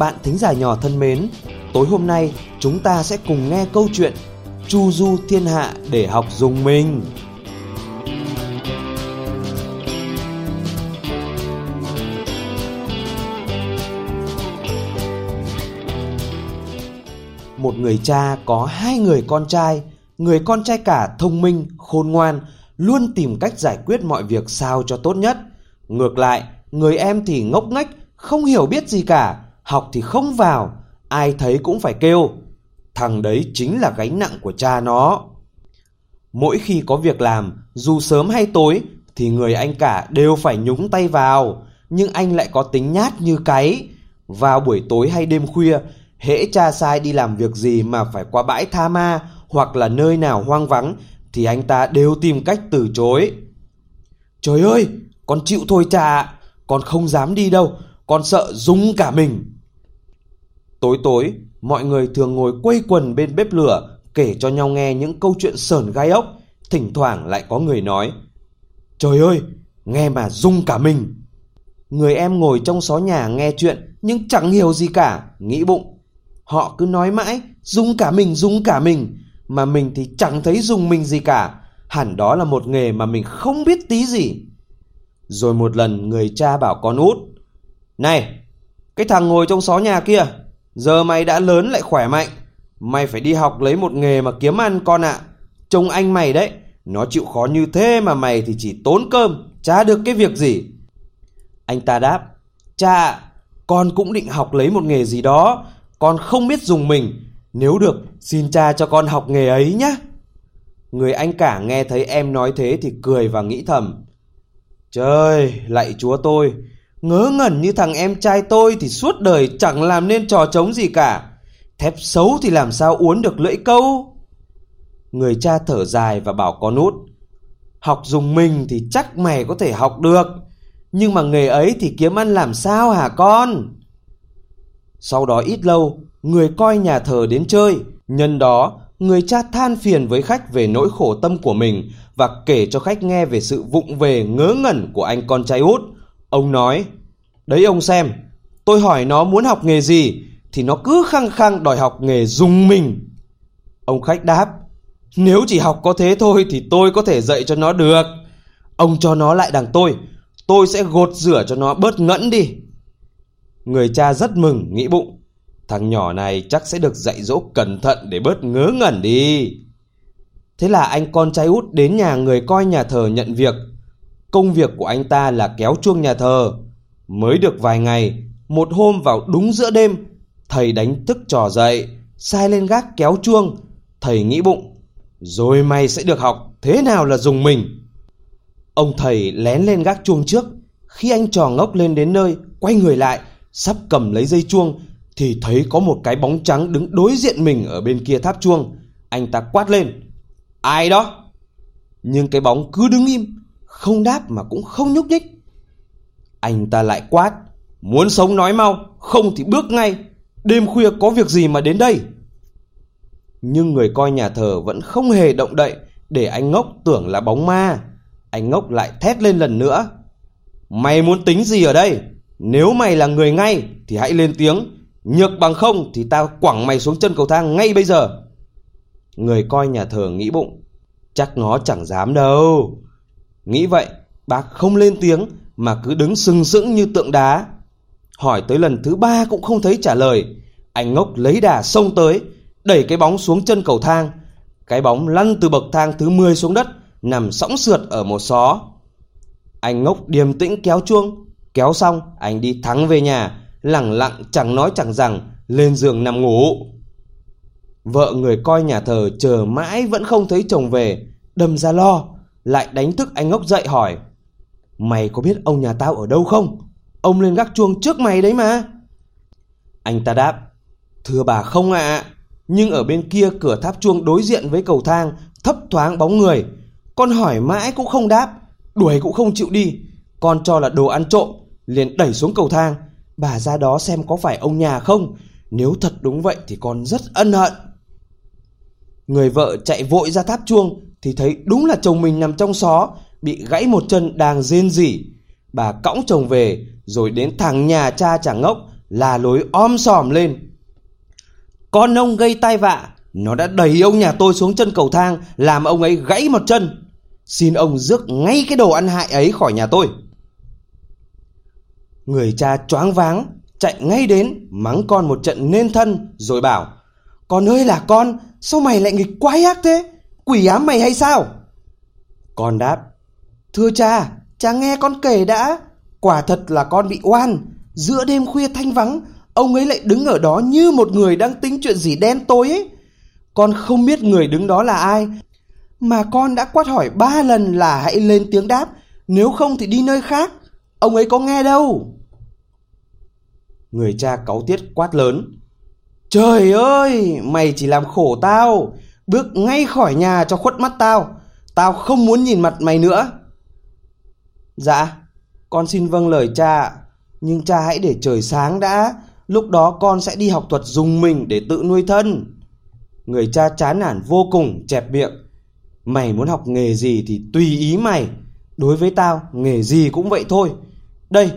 bạn thính giả nhỏ thân mến, tối hôm nay chúng ta sẽ cùng nghe câu chuyện Chu du thiên hạ để học dùng mình. Một người cha có hai người con trai, người con trai cả thông minh, khôn ngoan, luôn tìm cách giải quyết mọi việc sao cho tốt nhất. Ngược lại, người em thì ngốc nghếch, không hiểu biết gì cả, học thì không vào, ai thấy cũng phải kêu. Thằng đấy chính là gánh nặng của cha nó. Mỗi khi có việc làm, dù sớm hay tối, thì người anh cả đều phải nhúng tay vào. Nhưng anh lại có tính nhát như cái. Vào buổi tối hay đêm khuya, hễ cha sai đi làm việc gì mà phải qua bãi tha ma hoặc là nơi nào hoang vắng, thì anh ta đều tìm cách từ chối. Trời ơi, con chịu thôi cha con không dám đi đâu, con sợ rung cả mình. Tối tối, mọi người thường ngồi quây quần bên bếp lửa kể cho nhau nghe những câu chuyện sờn gai ốc, thỉnh thoảng lại có người nói Trời ơi, nghe mà rung cả mình. Người em ngồi trong xó nhà nghe chuyện nhưng chẳng hiểu gì cả, nghĩ bụng. Họ cứ nói mãi, rung cả mình, rung cả mình, mà mình thì chẳng thấy rung mình gì cả. Hẳn đó là một nghề mà mình không biết tí gì. Rồi một lần người cha bảo con út Này, cái thằng ngồi trong xó nhà kia Giờ mày đã lớn lại khỏe mạnh. Mày phải đi học lấy một nghề mà kiếm ăn con ạ. Trông anh mày đấy. Nó chịu khó như thế mà mày thì chỉ tốn cơm Chả được cái việc gì. Anh ta đáp Cha con cũng định học lấy một nghề gì đó. Con không biết dùng mình. Nếu được xin cha cho con học nghề ấy nhé Người anh cả nghe thấy em nói thế thì cười và nghĩ thầm Trời, lạy chúa tôi, ngớ ngẩn như thằng em trai tôi thì suốt đời chẳng làm nên trò trống gì cả. Thép xấu thì làm sao uốn được lưỡi câu? Người cha thở dài và bảo con út, học dùng mình thì chắc mày có thể học được, nhưng mà nghề ấy thì kiếm ăn làm sao hả con? Sau đó ít lâu, người coi nhà thờ đến chơi, nhân đó người cha than phiền với khách về nỗi khổ tâm của mình và kể cho khách nghe về sự vụng về ngớ ngẩn của anh con trai út. Ông nói, đấy ông xem, tôi hỏi nó muốn học nghề gì thì nó cứ khăng khăng đòi học nghề dùng mình. Ông khách đáp, nếu chỉ học có thế thôi thì tôi có thể dạy cho nó được. Ông cho nó lại đằng tôi, tôi sẽ gột rửa cho nó bớt ngẫn đi. Người cha rất mừng, nghĩ bụng. Thằng nhỏ này chắc sẽ được dạy dỗ cẩn thận để bớt ngớ ngẩn đi. Thế là anh con trai út đến nhà người coi nhà thờ nhận việc. Công việc của anh ta là kéo chuông nhà thờ. Mới được vài ngày, một hôm vào đúng giữa đêm, thầy đánh thức trò dậy, sai lên gác kéo chuông. Thầy nghĩ bụng, rồi mày sẽ được học thế nào là dùng mình. Ông thầy lén lên gác chuông trước, khi anh trò ngốc lên đến nơi, quay người lại, sắp cầm lấy dây chuông thì thấy có một cái bóng trắng đứng đối diện mình ở bên kia tháp chuông. Anh ta quát lên. Ai đó? Nhưng cái bóng cứ đứng im, không đáp mà cũng không nhúc nhích. Anh ta lại quát. Muốn sống nói mau, không thì bước ngay. Đêm khuya có việc gì mà đến đây? Nhưng người coi nhà thờ vẫn không hề động đậy để anh ngốc tưởng là bóng ma. Anh ngốc lại thét lên lần nữa. Mày muốn tính gì ở đây? Nếu mày là người ngay thì hãy lên tiếng Nhược bằng không thì tao quẳng mày xuống chân cầu thang ngay bây giờ. Người coi nhà thờ nghĩ bụng. Chắc nó chẳng dám đâu. Nghĩ vậy, bác không lên tiếng mà cứ đứng sừng sững như tượng đá. Hỏi tới lần thứ ba cũng không thấy trả lời. Anh ngốc lấy đà xông tới, đẩy cái bóng xuống chân cầu thang. Cái bóng lăn từ bậc thang thứ 10 xuống đất, nằm sõng sượt ở một xó. Anh ngốc điềm tĩnh kéo chuông, kéo xong anh đi thắng về nhà lẳng lặng chẳng nói chẳng rằng, lên giường nằm ngủ. Vợ người coi nhà thờ chờ mãi vẫn không thấy chồng về, đâm ra lo, lại đánh thức anh ngốc dậy hỏi. Mày có biết ông nhà tao ở đâu không? Ông lên gác chuông trước mày đấy mà. Anh ta đáp, thưa bà không ạ, nhưng ở bên kia cửa tháp chuông đối diện với cầu thang, thấp thoáng bóng người. Con hỏi mãi cũng không đáp, đuổi cũng không chịu đi. Con cho là đồ ăn trộm, liền đẩy xuống cầu thang, Bà ra đó xem có phải ông nhà không Nếu thật đúng vậy thì con rất ân hận Người vợ chạy vội ra tháp chuông Thì thấy đúng là chồng mình nằm trong xó Bị gãy một chân đang rên rỉ Bà cõng chồng về Rồi đến thằng nhà cha chàng ngốc là lối om sòm lên. Con ông gây tai vạ, nó đã đẩy ông nhà tôi xuống chân cầu thang, làm ông ấy gãy một chân. Xin ông rước ngay cái đồ ăn hại ấy khỏi nhà tôi. Người cha choáng váng, chạy ngay đến, mắng con một trận nên thân, rồi bảo, Con ơi là con, sao mày lại nghịch quái ác thế? Quỷ ám mày hay sao? Con đáp, Thưa cha, cha nghe con kể đã, quả thật là con bị oan. Giữa đêm khuya thanh vắng, ông ấy lại đứng ở đó như một người đang tính chuyện gì đen tối ấy. Con không biết người đứng đó là ai, mà con đã quát hỏi ba lần là hãy lên tiếng đáp, nếu không thì đi nơi khác. Ông ấy có nghe đâu. Người cha cáu tiết quát lớn. Trời ơi, mày chỉ làm khổ tao, bước ngay khỏi nhà cho khuất mắt tao. Tao không muốn nhìn mặt mày nữa. Dạ, con xin vâng lời cha, nhưng cha hãy để trời sáng đã, lúc đó con sẽ đi học thuật dùng mình để tự nuôi thân. Người cha chán nản vô cùng, chẹp miệng. Mày muốn học nghề gì thì tùy ý mày. Đối với tao, nghề gì cũng vậy thôi. Đây,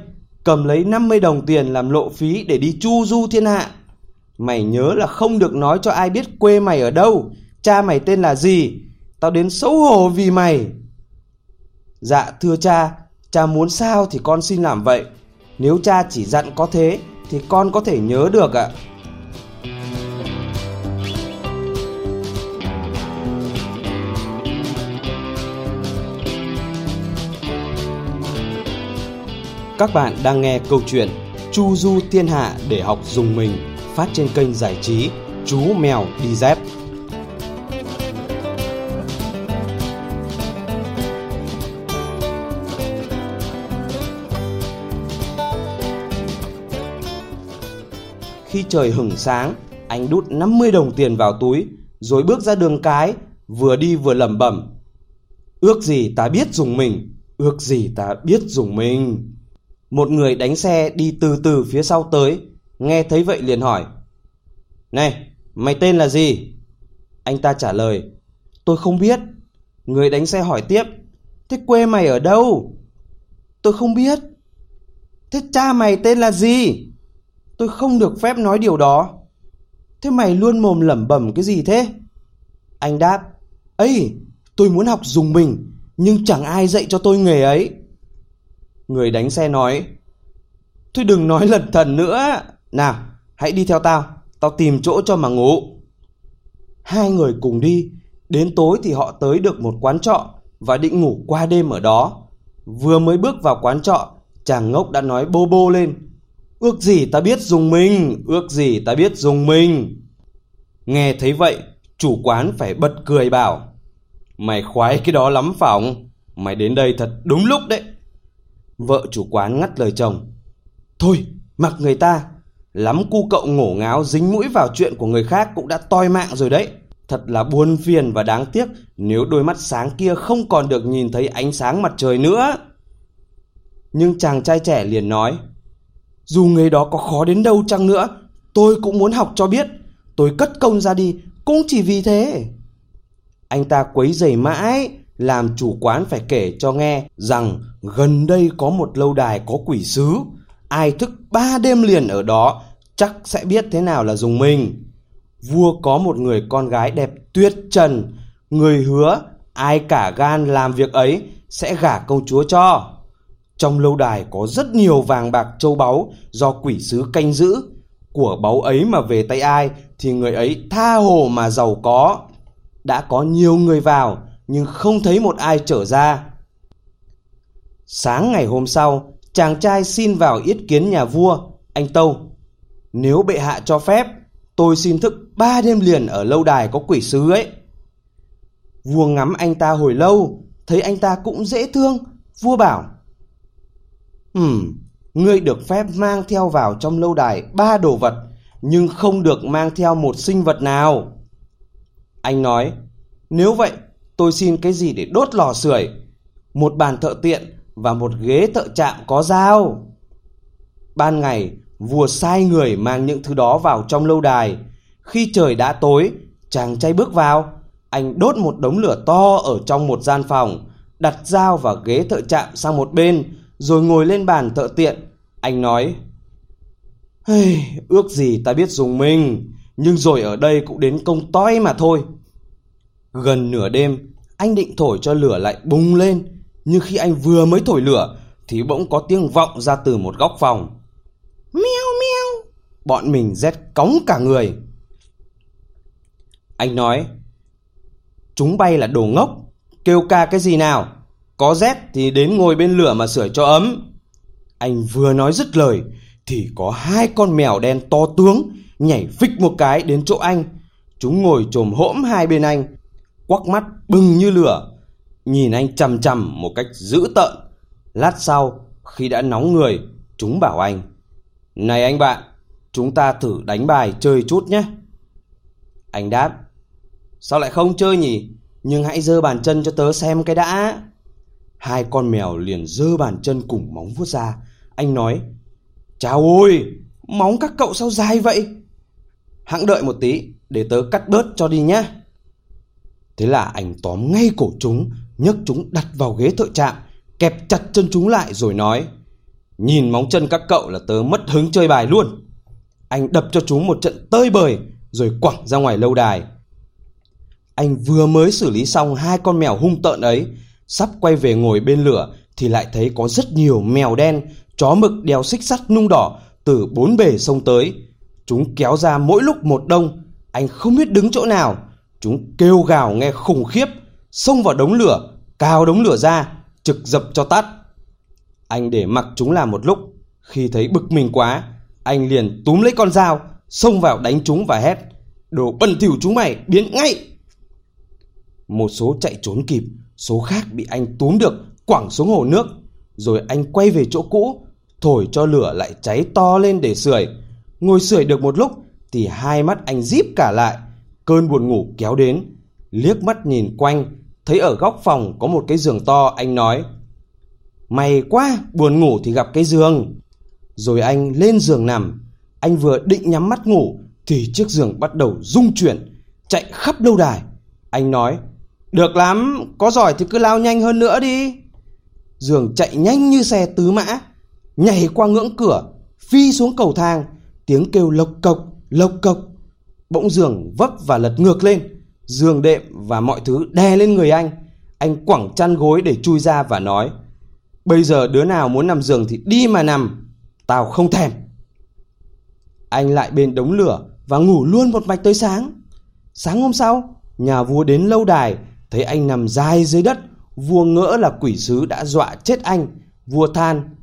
cầm lấy 50 đồng tiền làm lộ phí để đi chu du thiên hạ. Mày nhớ là không được nói cho ai biết quê mày ở đâu, cha mày tên là gì. Tao đến xấu hổ vì mày. Dạ thưa cha, cha muốn sao thì con xin làm vậy. Nếu cha chỉ dặn có thế thì con có thể nhớ được ạ. Các bạn đang nghe câu chuyện Chu Du Thiên Hạ để học dùng mình, phát trên kênh giải trí Chú Mèo Đi Dép. Trời hửng sáng, anh đút 50 đồng tiền vào túi, rồi bước ra đường cái, vừa đi vừa lẩm bẩm. Ước gì ta biết dùng mình, ước gì ta biết dùng mình. Một người đánh xe đi từ từ phía sau tới, nghe thấy vậy liền hỏi. Này, mày tên là gì? Anh ta trả lời, tôi không biết. Người đánh xe hỏi tiếp, thế quê mày ở đâu? Tôi không biết. Thế cha mày tên là gì? Tôi không được phép nói điều đó. Thế mày luôn mồm lẩm bẩm cái gì thế? Anh đáp, ấy, tôi muốn học dùng mình, nhưng chẳng ai dạy cho tôi nghề ấy. Người đánh xe nói, thôi đừng nói lật thần nữa. Nào, hãy đi theo tao, tao tìm chỗ cho mà ngủ. Hai người cùng đi, đến tối thì họ tới được một quán trọ và định ngủ qua đêm ở đó. Vừa mới bước vào quán trọ, chàng ngốc đã nói bô bô lên. Ước gì ta biết dùng mình, ước gì ta biết dùng mình. Nghe thấy vậy, chủ quán phải bật cười bảo. Mày khoái cái đó lắm phỏng, mày đến đây thật đúng lúc đấy. Vợ chủ quán ngắt lời chồng. Thôi, mặc người ta, lắm cu cậu ngổ ngáo dính mũi vào chuyện của người khác cũng đã toi mạng rồi đấy. Thật là buồn phiền và đáng tiếc nếu đôi mắt sáng kia không còn được nhìn thấy ánh sáng mặt trời nữa. Nhưng chàng trai trẻ liền nói, dù nghề đó có khó đến đâu chăng nữa, tôi cũng muốn học cho biết. Tôi cất công ra đi, cũng chỉ vì thế. Anh ta quấy rầy mãi, làm chủ quán phải kể cho nghe rằng gần đây có một lâu đài có quỷ sứ. Ai thức ba đêm liền ở đó, chắc sẽ biết thế nào là dùng mình. Vua có một người con gái đẹp tuyệt trần, người hứa ai cả gan làm việc ấy sẽ gả công chúa cho. Trong lâu đài có rất nhiều vàng bạc châu báu do quỷ sứ canh giữ. Của báu ấy mà về tay ai thì người ấy tha hồ mà giàu có. Đã có nhiều người vào nhưng không thấy một ai trở ra. Sáng ngày hôm sau, chàng trai xin vào yết kiến nhà vua, anh Tâu. Nếu bệ hạ cho phép, tôi xin thức ba đêm liền ở lâu đài có quỷ sứ ấy. Vua ngắm anh ta hồi lâu, thấy anh ta cũng dễ thương. Vua bảo, Ừm, ngươi được phép mang theo vào trong lâu đài ba đồ vật, nhưng không được mang theo một sinh vật nào. Anh nói, nếu vậy, tôi xin cái gì để đốt lò sưởi, một bàn thợ tiện và một ghế thợ chạm có dao. Ban ngày, vua sai người mang những thứ đó vào trong lâu đài. Khi trời đã tối, chàng trai bước vào, anh đốt một đống lửa to ở trong một gian phòng, đặt dao và ghế thợ chạm sang một bên, rồi ngồi lên bàn thợ tiện. Anh nói, Hey, ước gì ta biết dùng mình, nhưng rồi ở đây cũng đến công toi mà thôi. Gần nửa đêm, anh định thổi cho lửa lại bùng lên, nhưng khi anh vừa mới thổi lửa thì bỗng có tiếng vọng ra từ một góc phòng. Meo meo, bọn mình rét cống cả người. Anh nói, chúng bay là đồ ngốc, kêu ca cái gì nào, có rét thì đến ngồi bên lửa mà sưởi cho ấm. Anh vừa nói dứt lời thì có hai con mèo đen to tướng nhảy phích một cái đến chỗ anh. Chúng ngồi trồm hỗm hai bên anh, quắc mắt bừng như lửa, nhìn anh chằm chằm một cách dữ tợn. Lát sau, khi đã nóng người, chúng bảo anh, Này anh bạn, chúng ta thử đánh bài chơi chút nhé. Anh đáp, Sao lại không chơi nhỉ? Nhưng hãy dơ bàn chân cho tớ xem cái đã. Hai con mèo liền dơ bàn chân cùng móng vuốt ra. Anh nói, Chào ôi, móng các cậu sao dài vậy? Hãng đợi một tí, để tớ cắt bớt cho đi nhé. Thế là anh tóm ngay cổ chúng, nhấc chúng đặt vào ghế thợ trạm, kẹp chặt chân chúng lại rồi nói, Nhìn móng chân các cậu là tớ mất hứng chơi bài luôn. Anh đập cho chúng một trận tơi bời, rồi quẳng ra ngoài lâu đài. Anh vừa mới xử lý xong hai con mèo hung tợn ấy, sắp quay về ngồi bên lửa thì lại thấy có rất nhiều mèo đen, chó mực đeo xích sắt nung đỏ từ bốn bề sông tới. Chúng kéo ra mỗi lúc một đông, anh không biết đứng chỗ nào. Chúng kêu gào nghe khủng khiếp, xông vào đống lửa, cào đống lửa ra, trực dập cho tắt. Anh để mặc chúng làm một lúc, khi thấy bực mình quá, anh liền túm lấy con dao, xông vào đánh chúng và hét. Đồ bẩn thỉu chúng mày, biến ngay! Một số chạy trốn kịp, số khác bị anh túm được, quẳng xuống hồ nước. Rồi anh quay về chỗ cũ, thổi cho lửa lại cháy to lên để sưởi. Ngồi sưởi được một lúc thì hai mắt anh díp cả lại, cơn buồn ngủ kéo đến. Liếc mắt nhìn quanh, thấy ở góc phòng có một cái giường to, anh nói: "May quá, buồn ngủ thì gặp cái giường." Rồi anh lên giường nằm, anh vừa định nhắm mắt ngủ thì chiếc giường bắt đầu rung chuyển, chạy khắp lâu đài. Anh nói: "Được lắm, có giỏi thì cứ lao nhanh hơn nữa đi." Dường chạy nhanh như xe tứ mã, nhảy qua ngưỡng cửa, phi xuống cầu thang, tiếng kêu lộc cộc, lộc cộc. Bỗng giường vấp và lật ngược lên, giường đệm và mọi thứ đè lên người anh. Anh quẳng chăn gối để chui ra và nói, bây giờ đứa nào muốn nằm giường thì đi mà nằm, tao không thèm. Anh lại bên đống lửa và ngủ luôn một mạch tới sáng. Sáng hôm sau, nhà vua đến lâu đài, thấy anh nằm dài dưới đất, vua ngỡ là quỷ sứ đã dọa chết anh. Vua than,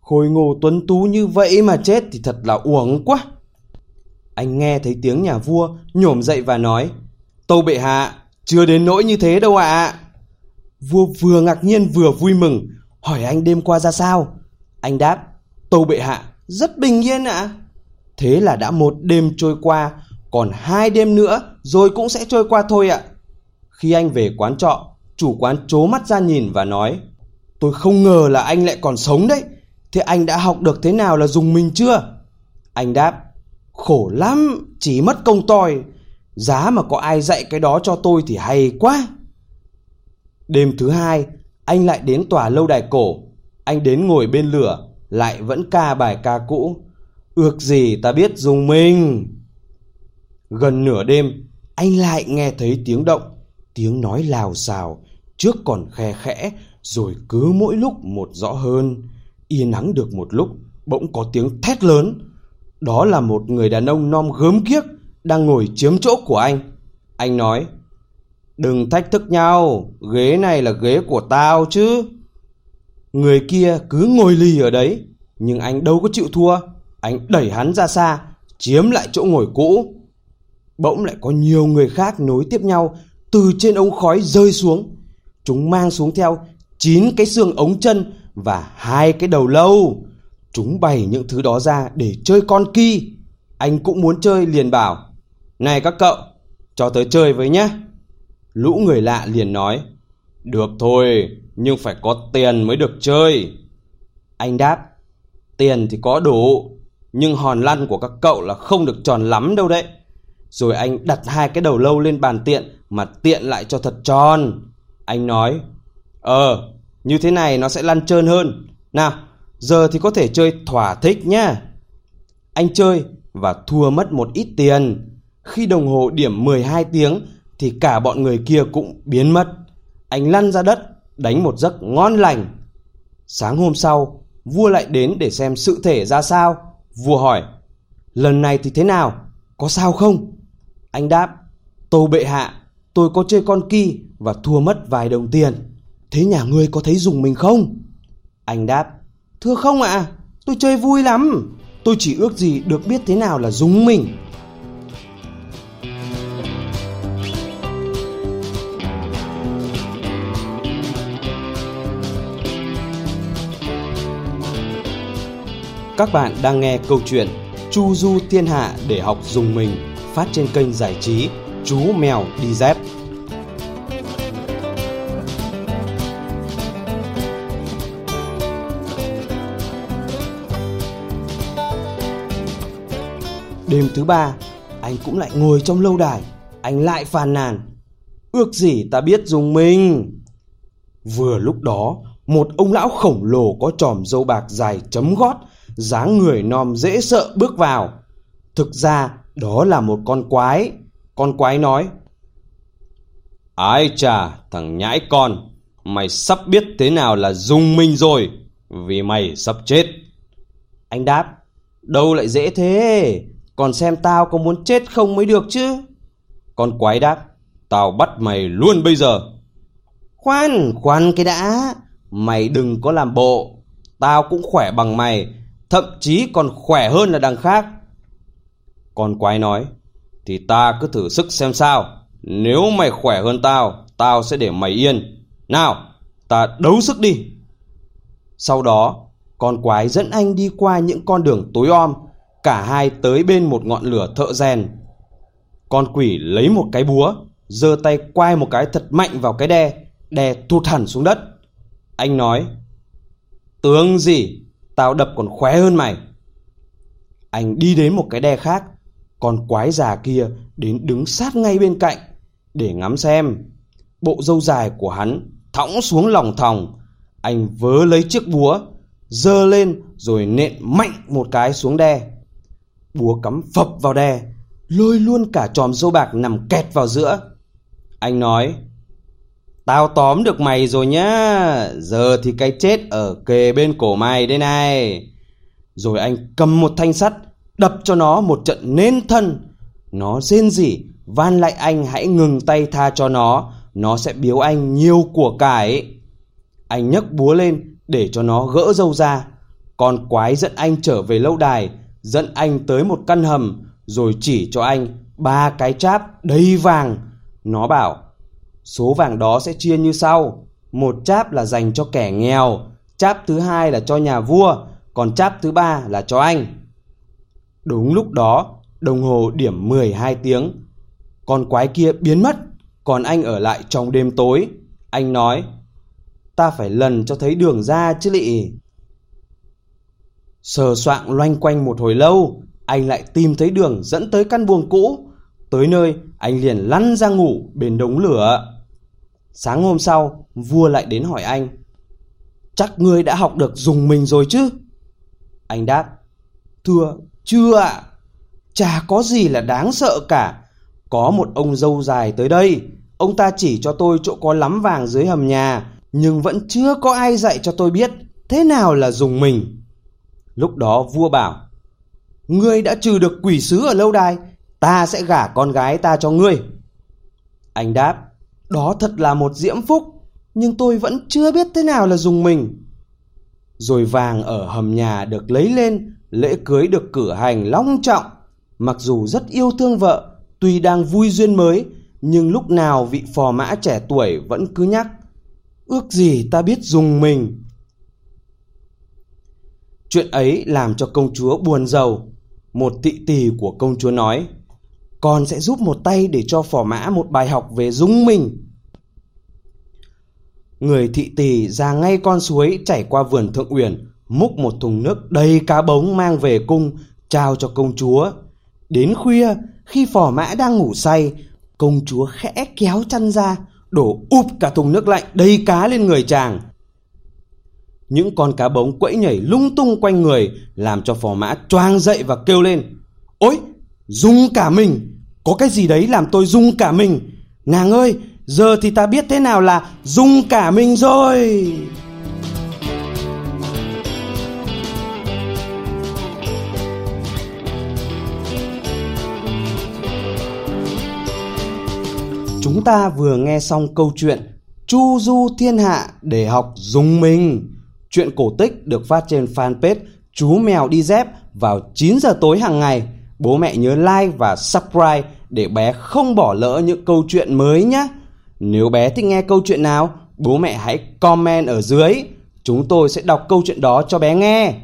Khôi ngô tuấn tú như vậy mà chết thì thật là uổng quá. Anh nghe thấy tiếng nhà vua nhổm dậy và nói, Tâu bệ hạ, chưa đến nỗi như thế đâu ạ. Vua vừa ngạc nhiên vừa vui mừng, hỏi anh đêm qua ra sao? Anh đáp, Tâu bệ hạ, rất bình yên ạ. Thế là đã một đêm trôi qua, còn hai đêm nữa rồi cũng sẽ trôi qua thôi ạ. Khi anh về quán trọ, chủ quán trố mắt ra nhìn và nói, Tôi không ngờ là anh lại còn sống đấy. Thế anh đã học được thế nào là dùng mình chưa? Anh đáp, khổ lắm, chỉ mất công tòi. Giá mà có ai dạy cái đó cho tôi thì hay quá. Đêm thứ hai, anh lại đến tòa lâu đài cổ. Anh đến ngồi bên lửa, lại vẫn ca bài ca cũ. Ước gì ta biết dùng mình. Gần nửa đêm, anh lại nghe thấy tiếng động, tiếng nói lào xào, trước còn khe khẽ, rồi cứ mỗi lúc một rõ hơn. Yên nắng được một lúc, bỗng có tiếng thét lớn. Đó là một người đàn ông non gớm kiếc đang ngồi chiếm chỗ của anh. Anh nói, đừng thách thức nhau, ghế này là ghế của tao chứ. Người kia cứ ngồi lì ở đấy, nhưng anh đâu có chịu thua. Anh đẩy hắn ra xa, chiếm lại chỗ ngồi cũ. Bỗng lại có nhiều người khác nối tiếp nhau từ trên ống khói rơi xuống. Chúng mang xuống theo chín cái xương ống chân và hai cái đầu lâu. Chúng bày những thứ đó ra để chơi con ki. Anh cũng muốn chơi liền bảo. Này các cậu, cho tới chơi với nhé. Lũ người lạ liền nói. Được thôi, nhưng phải có tiền mới được chơi. Anh đáp. Tiền thì có đủ, nhưng hòn lăn của các cậu là không được tròn lắm đâu đấy. Rồi anh đặt hai cái đầu lâu lên bàn tiện mà tiện lại cho thật tròn. Anh nói, ờ, như thế này nó sẽ lăn trơn hơn. Nào, giờ thì có thể chơi thỏa thích nhá. Anh chơi và thua mất một ít tiền. Khi đồng hồ điểm 12 tiếng thì cả bọn người kia cũng biến mất. Anh lăn ra đất, đánh một giấc ngon lành. Sáng hôm sau, vua lại đến để xem sự thể ra sao. Vua hỏi, lần này thì thế nào? Có sao không? Anh đáp, Tô bệ hạ, tôi có chơi con kỳ và thua mất vài đồng tiền. Thế nhà ngươi có thấy dùng mình không? Anh đáp, thưa không ạ, à, tôi chơi vui lắm. Tôi chỉ ước gì được biết thế nào là dùng mình. Các bạn đang nghe câu chuyện Chu Du Thiên Hạ để học dùng mình phát trên kênh giải trí Chú Mèo Đi Dép. Đêm thứ ba, anh cũng lại ngồi trong lâu đài, anh lại phàn nàn. Ước gì ta biết dùng mình. Vừa lúc đó, một ông lão khổng lồ có tròm dâu bạc dài chấm gót, dáng người nom dễ sợ bước vào. Thực ra, đó là một con quái. Con quái nói, Ai chà, thằng nhãi con, mày sắp biết thế nào là dùng mình rồi, vì mày sắp chết. Anh đáp, đâu lại dễ thế, còn xem tao có muốn chết không mới được chứ. Con quái đáp, tao bắt mày luôn bây giờ. Khoan, khoan cái đã, mày đừng có làm bộ, tao cũng khỏe bằng mày, thậm chí còn khỏe hơn là đằng khác. Con quái nói, thì ta cứ thử sức xem sao, nếu mày khỏe hơn tao, tao sẽ để mày yên. Nào, ta đấu sức đi. Sau đó, con quái dẫn anh đi qua những con đường tối om, cả hai tới bên một ngọn lửa thợ rèn. Con quỷ lấy một cái búa, giơ tay quay một cái thật mạnh vào cái đe, đe thụt hẳn xuống đất. Anh nói, tướng gì, tao đập còn khóe hơn mày. Anh đi đến một cái đe khác, con quái già kia đến đứng sát ngay bên cạnh để ngắm xem. Bộ râu dài của hắn thõng xuống lòng thòng, anh vớ lấy chiếc búa, giơ lên rồi nện mạnh một cái xuống đe. Búa cắm phập vào đe, lôi luôn cả tròm dâu bạc nằm kẹt vào giữa. Anh nói, Tao tóm được mày rồi nhá, giờ thì cái chết ở kề bên cổ mày đây này. Rồi anh cầm một thanh sắt, đập cho nó một trận nên thân. Nó rên rỉ, van lại anh hãy ngừng tay tha cho nó, nó sẽ biếu anh nhiều của cải. Anh nhấc búa lên để cho nó gỡ dâu ra. Con quái dẫn anh trở về lâu đài, dẫn anh tới một căn hầm, rồi chỉ cho anh ba cái cháp đầy vàng. Nó bảo, số vàng đó sẽ chia như sau. Một cháp là dành cho kẻ nghèo, cháp thứ hai là cho nhà vua, còn cháp thứ ba là cho anh. Đúng lúc đó, đồng hồ điểm 12 tiếng. Con quái kia biến mất, còn anh ở lại trong đêm tối. Anh nói, ta phải lần cho thấy đường ra chứ lị. Sờ soạng loanh quanh một hồi lâu, anh lại tìm thấy đường dẫn tới căn buồng cũ. Tới nơi, anh liền lăn ra ngủ bên đống lửa. Sáng hôm sau, vua lại đến hỏi anh. Chắc ngươi đã học được dùng mình rồi chứ? Anh đáp, thưa, chưa ạ. Chả có gì là đáng sợ cả. Có một ông dâu dài tới đây. Ông ta chỉ cho tôi chỗ có lắm vàng dưới hầm nhà, nhưng vẫn chưa có ai dạy cho tôi biết thế nào là dùng mình. Lúc đó vua bảo, Ngươi đã trừ được quỷ sứ ở lâu đài, ta sẽ gả con gái ta cho ngươi. Anh đáp, đó thật là một diễm phúc, nhưng tôi vẫn chưa biết thế nào là dùng mình. Rồi vàng ở hầm nhà được lấy lên, lễ cưới được cử hành long trọng. Mặc dù rất yêu thương vợ, tuy đang vui duyên mới, nhưng lúc nào vị phò mã trẻ tuổi vẫn cứ nhắc, ước gì ta biết dùng mình. Chuyện ấy làm cho công chúa buồn giàu. Một thị tỳ của công chúa nói, con sẽ giúp một tay để cho phò mã một bài học về dung mình. Người thị tỳ ra ngay con suối chảy qua vườn thượng uyển, múc một thùng nước đầy cá bống mang về cung, trao cho công chúa. Đến khuya, khi phò mã đang ngủ say, công chúa khẽ kéo chăn ra, đổ úp cả thùng nước lạnh đầy cá lên người chàng. Những con cá bống quẫy nhảy lung tung quanh người làm cho phò mã choang dậy và kêu lên. Ôi, rung cả mình, có cái gì đấy làm tôi rung cả mình. Nàng ơi, giờ thì ta biết thế nào là rung cả mình rồi. Chúng ta vừa nghe xong câu chuyện Chu du thiên hạ để học dùng mình. Chuyện cổ tích được phát trên fanpage Chú Mèo Đi Dép vào 9 giờ tối hàng ngày. Bố mẹ nhớ like và subscribe để bé không bỏ lỡ những câu chuyện mới nhé. Nếu bé thích nghe câu chuyện nào, bố mẹ hãy comment ở dưới. Chúng tôi sẽ đọc câu chuyện đó cho bé nghe.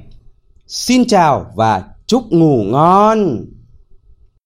Xin chào và chúc ngủ ngon.